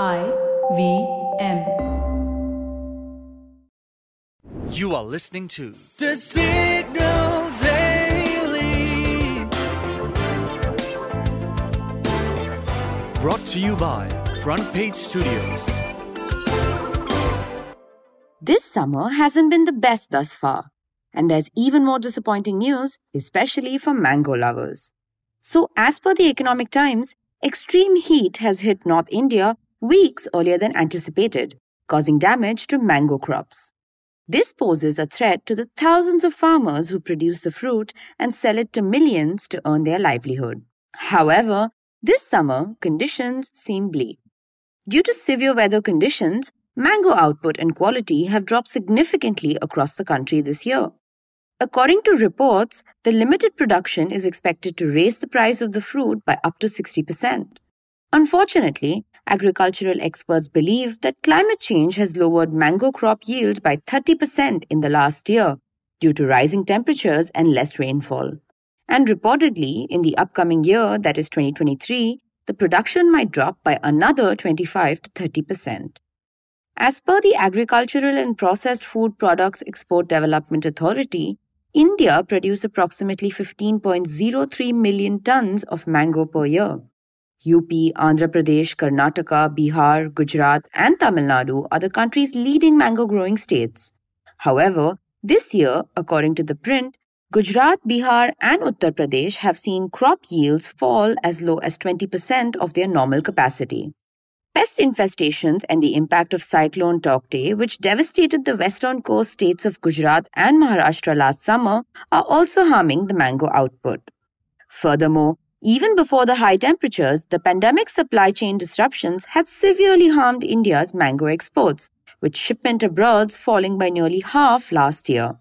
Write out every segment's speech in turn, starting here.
I V M. You are listening to The Signal Daily. brought to you by Front Page Studios. This summer hasn't been the best thus far, and there's even more disappointing news, especially for mango lovers. So, as per the Economic Times, extreme heat has hit North India weeks earlier than anticipated, causing damage to mango crops. This poses a threat to the thousands of farmers who produce the fruit and sell it to millions to earn their livelihood. However, this summer, conditions seem bleak. Due to severe weather conditions, mango output and quality have dropped significantly across the country this year. According to reports, the limited production is expected to raise the price of the fruit by up to 60%. Unfortunately, agricultural experts believe that climate change has lowered mango crop yield by 30% in the last year due to rising temperatures and less rainfall. And reportedly, in the upcoming year, that is 2023, the production might drop by another 25 to 30%. As per the Agricultural and Processed Food Products Export Development Authority, India produced approximately 15.03 million tons of mango per year. UP, Andhra Pradesh, Karnataka, Bihar, Gujarat, and Tamil Nadu are the country's leading mango growing states. However, this year, according to the print, Gujarat, Bihar, and Uttar Pradesh have seen crop yields fall as low as 20% of their normal capacity. Pest infestations and the impact of Cyclone Taukte, which devastated the western coast states of Gujarat and Maharashtra last summer, are also harming the mango output. Furthermore, even before the high temperatures, the pandemic supply chain disruptions had severely harmed India's mango exports, with shipment abroad falling by nearly half last year.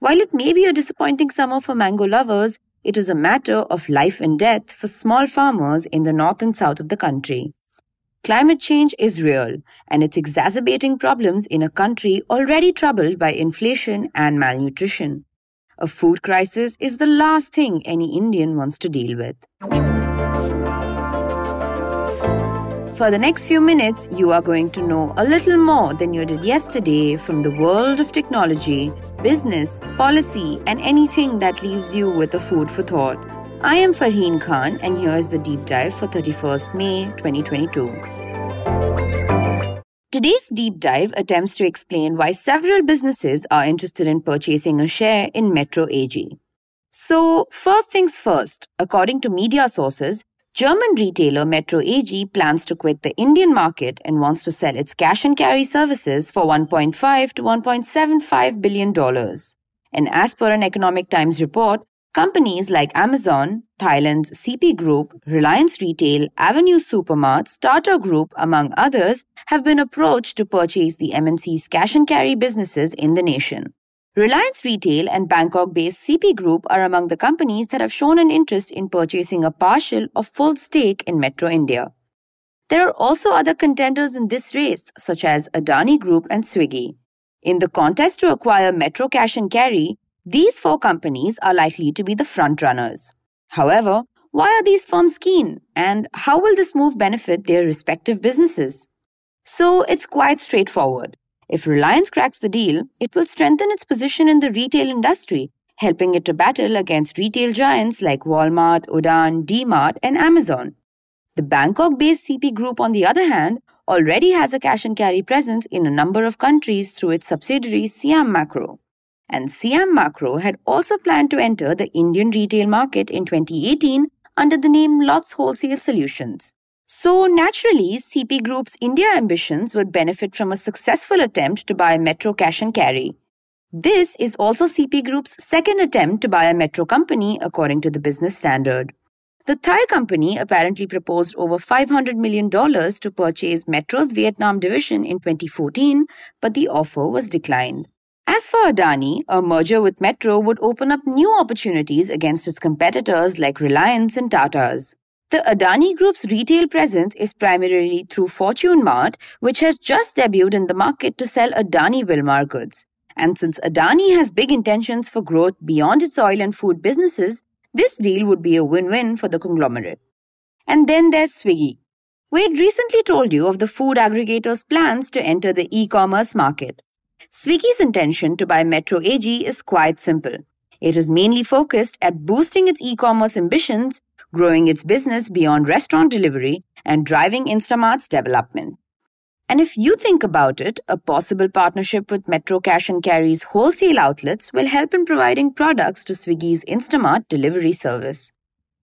While it may be a disappointing summer for mango lovers, it is a matter of life and death for small farmers in the north and south of the country. Climate change is real, and it's exacerbating problems in a country already troubled by inflation and malnutrition. A food crisis is the last thing any Indian wants to deal with. For the next few minutes, you are going to know a little more than you did yesterday from the world of technology, business, policy, and anything that leaves you with a food for thought. I am Farheen Khan, and here is the deep dive for 31st May 2022. Today's deep dive attempts to explain why several businesses are interested in purchasing a share in Metro AG. So, first things first, according to media sources, German retailer Metro AG plans to quit the Indian market and wants to sell its cash and carry services for 1.5 to 1.75 billion dollars. And as per an Economic Times report, companies like Amazon, Thailand's CP Group, Reliance Retail, Avenue Supermarts, Tata Group, among others, have been approached to purchase the MNC's cash and carry businesses in the nation. Reliance Retail and Bangkok based CP Group are among the companies that have shown an interest in purchasing a partial or full stake in Metro India. There are also other contenders in this race, such as Adani Group and Swiggy. In the contest to acquire Metro Cash and Carry, these four companies are likely to be the front runners. However, why are these firms keen, and how will this move benefit their respective businesses? So it's quite straightforward. If Reliance cracks the deal, it will strengthen its position in the retail industry, helping it to battle against retail giants like Walmart, Udaan, D-Mart, and Amazon. The Bangkok based CP Group, on the other hand, already has a cash and carry presence in a number of countries through its subsidiary Siam Makro. And Siam Makro had also planned to enter the Indian retail market in 2018 under the name Lots Wholesale Solutions. So, naturally, CP Group's India ambitions would benefit from a successful attempt to buy Metro Cash and Carry. This is also CP Group's second attempt to buy a metro company, according to the Business Standard. The Thai company apparently proposed over $500 million to purchase Metro's Vietnam division in 2014, but the offer was declined. As for Adani, a merger with Metro would open up new opportunities against its competitors like Reliance and Tata's. The Adani Group's retail presence is primarily through Fortune Mart, which has just debuted in the market to sell Adani Wilmar goods. And since Adani has big intentions for growth beyond its oil and food businesses, this deal would be a win win for the conglomerate. And then there's Swiggy. We had recently told you of the food aggregator's plans to enter the e commerce market. Swiggy's intention to buy Metro AG is quite simple. It is mainly focused at boosting its e commerce ambitions, growing its business beyond restaurant delivery, and driving Instamart's development. And if you think about it, a possible partnership with Metro Cash and Carry's wholesale outlets will help in providing products to Swiggy's Instamart delivery service.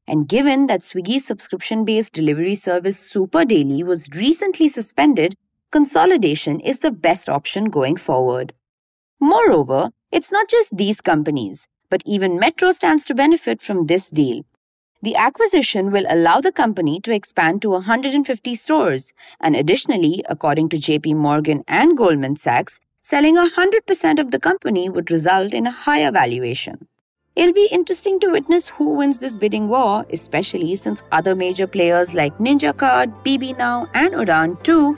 And given that Swiggy's subscription based delivery service Supr Daily was recently suspended, consolidation is the best option going forward. Moreover, it's not just these companies, but even Metro stands to benefit from this deal. The acquisition will allow the company to expand to 150 stores, and additionally, according to JP Morgan and Goldman Sachs, selling 100% of the company would result in a higher valuation. It'll be interesting to witness who wins this bidding war, especially since other major players like Ninjacart, BB Now, and Udaan too